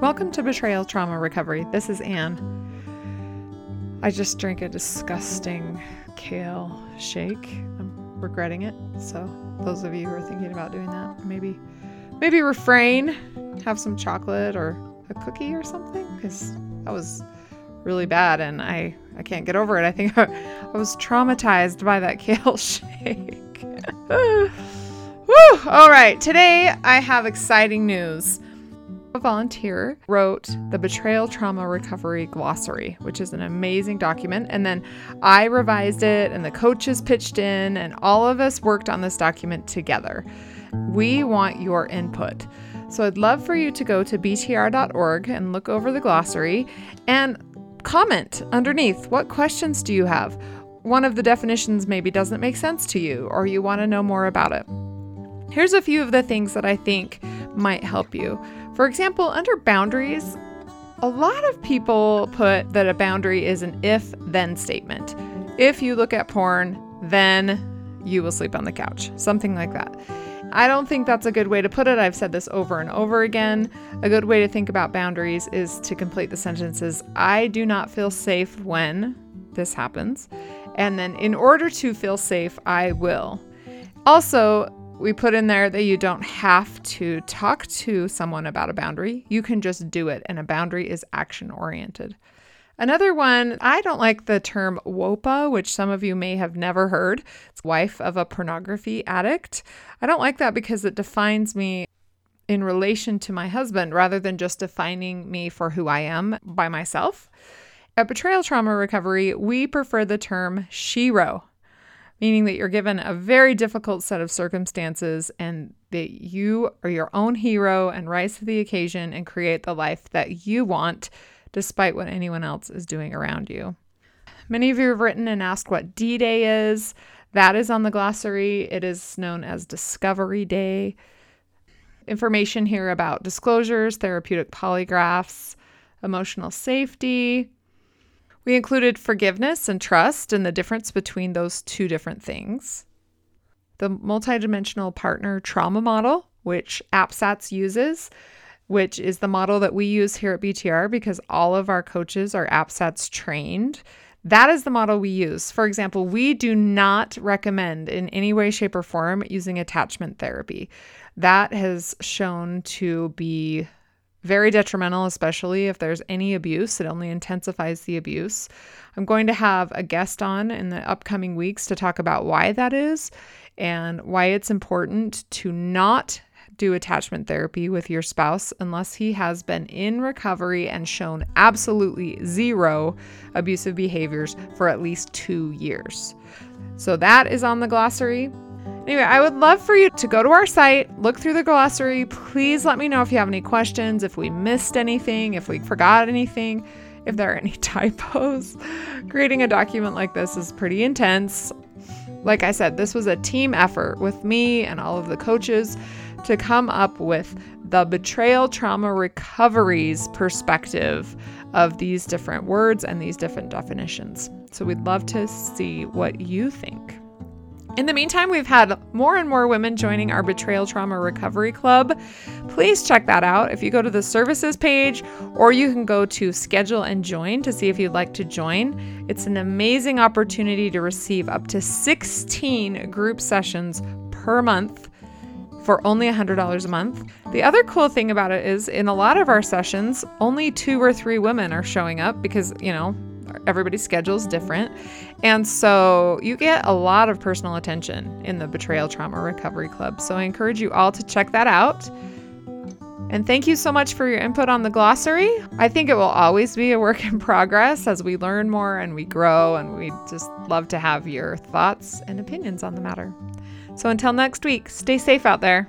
Welcome to Betrayal Trauma Recovery. This is Anne. I just drank a disgusting kale shake. I'm regretting it. So, those of you who are thinking about doing that, maybe maybe refrain, have some chocolate or a cookie or something cuz that was really bad and I I can't get over it. I think I, I was traumatized by that kale shake. Woo! All right, today I have exciting news. A volunteer wrote the Betrayal Trauma Recovery Glossary, which is an amazing document. And then I revised it, and the coaches pitched in, and all of us worked on this document together. We want your input. So I'd love for you to go to btr.org and look over the glossary and comment underneath. What questions do you have? One of the definitions maybe doesn't make sense to you, or you want to know more about it. Here's a few of the things that I think might help you. For example, under boundaries, a lot of people put that a boundary is an if then statement. If you look at porn, then you will sleep on the couch, something like that. I don't think that's a good way to put it. I've said this over and over again. A good way to think about boundaries is to complete the sentences I do not feel safe when this happens. And then, in order to feel safe, I will. Also, we put in there that you don't have to talk to someone about a boundary. You can just do it, and a boundary is action oriented. Another one, I don't like the term WOPA, which some of you may have never heard. It's wife of a pornography addict. I don't like that because it defines me in relation to my husband rather than just defining me for who I am by myself. At Betrayal Trauma Recovery, we prefer the term shero, meaning that you're given a very difficult set of circumstances and that you are your own hero and rise to the occasion and create the life that you want despite what anyone else is doing around you. Many of you have written and asked what D Day is. That is on the glossary. It is known as Discovery Day. Information here about disclosures, therapeutic polygraphs, emotional safety. We included forgiveness and trust and the difference between those two different things. The multidimensional partner trauma model, which APSATS uses, which is the model that we use here at BTR because all of our coaches are APSATS trained. That is the model we use. For example, we do not recommend in any way, shape, or form using attachment therapy. That has shown to be very detrimental, especially if there's any abuse. It only intensifies the abuse. I'm going to have a guest on in the upcoming weeks to talk about why that is and why it's important to not do attachment therapy with your spouse unless he has been in recovery and shown absolutely zero abusive behaviors for at least two years. So that is on the glossary. Anyway, I would love for you to go to our site, look through the glossary. Please let me know if you have any questions, if we missed anything, if we forgot anything, if there are any typos. Creating a document like this is pretty intense. Like I said, this was a team effort with me and all of the coaches to come up with the betrayal trauma recoveries perspective of these different words and these different definitions. So we'd love to see what you think. In the meantime, we've had more and more women joining our Betrayal Trauma Recovery Club. Please check that out if you go to the services page, or you can go to schedule and join to see if you'd like to join. It's an amazing opportunity to receive up to 16 group sessions per month for only $100 a month. The other cool thing about it is in a lot of our sessions, only two or three women are showing up because, you know, everybody's schedule is different. And so you get a lot of personal attention in the Betrayal Trauma Recovery Club. So I encourage you all to check that out. And thank you so much for your input on the glossary. I think it will always be a work in progress as we learn more and we grow, and we just love to have your thoughts and opinions on the matter. So until next week, stay safe out there.